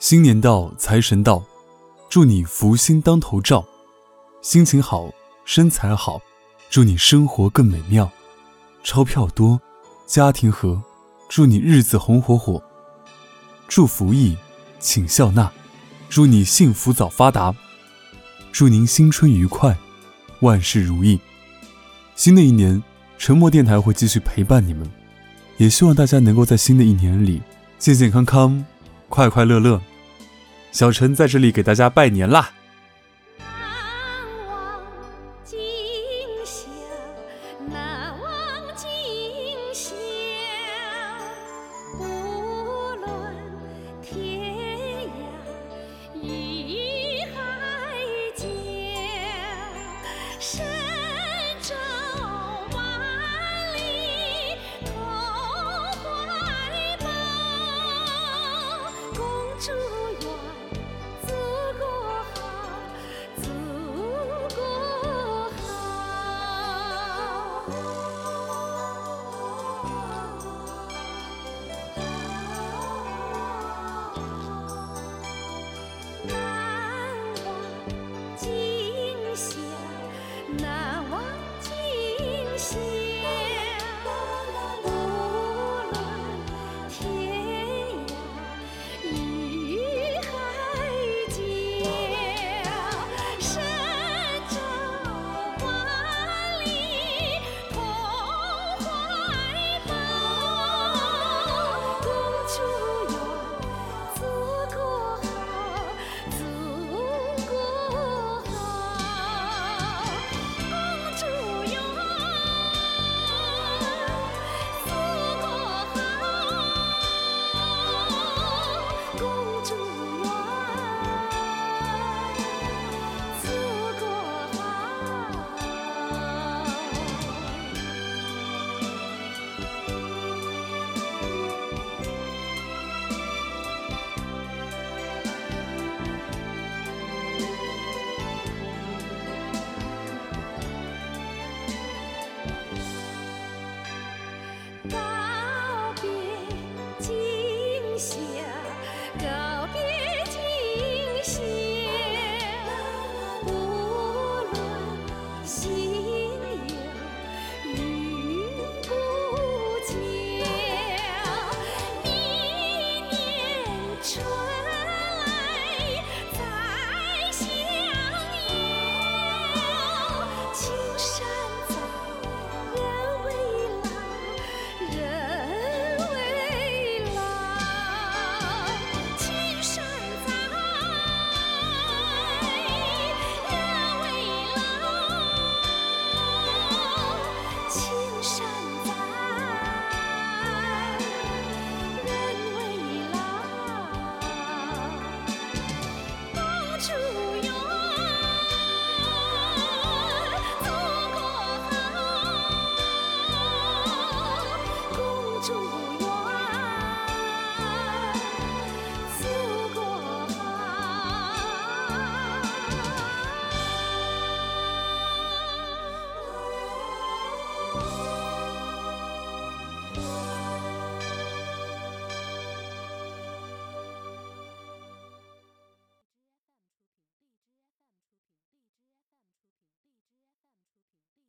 新年到，财神到，祝你福星当头照，心情好，身材好，祝你生活更美妙，钞票多，家庭和，祝你日子红火火。祝福意，请笑纳，祝你幸福早发达，祝您新春愉快，万事如意。新的一年，沉默电台会继续陪伴你们，也希望大家能够在新的一年里健健康康、快快乐乐。小陈在这里给大家拜年啦。难忘今宵难忘今宵不论天涯与海角山 see 春。true.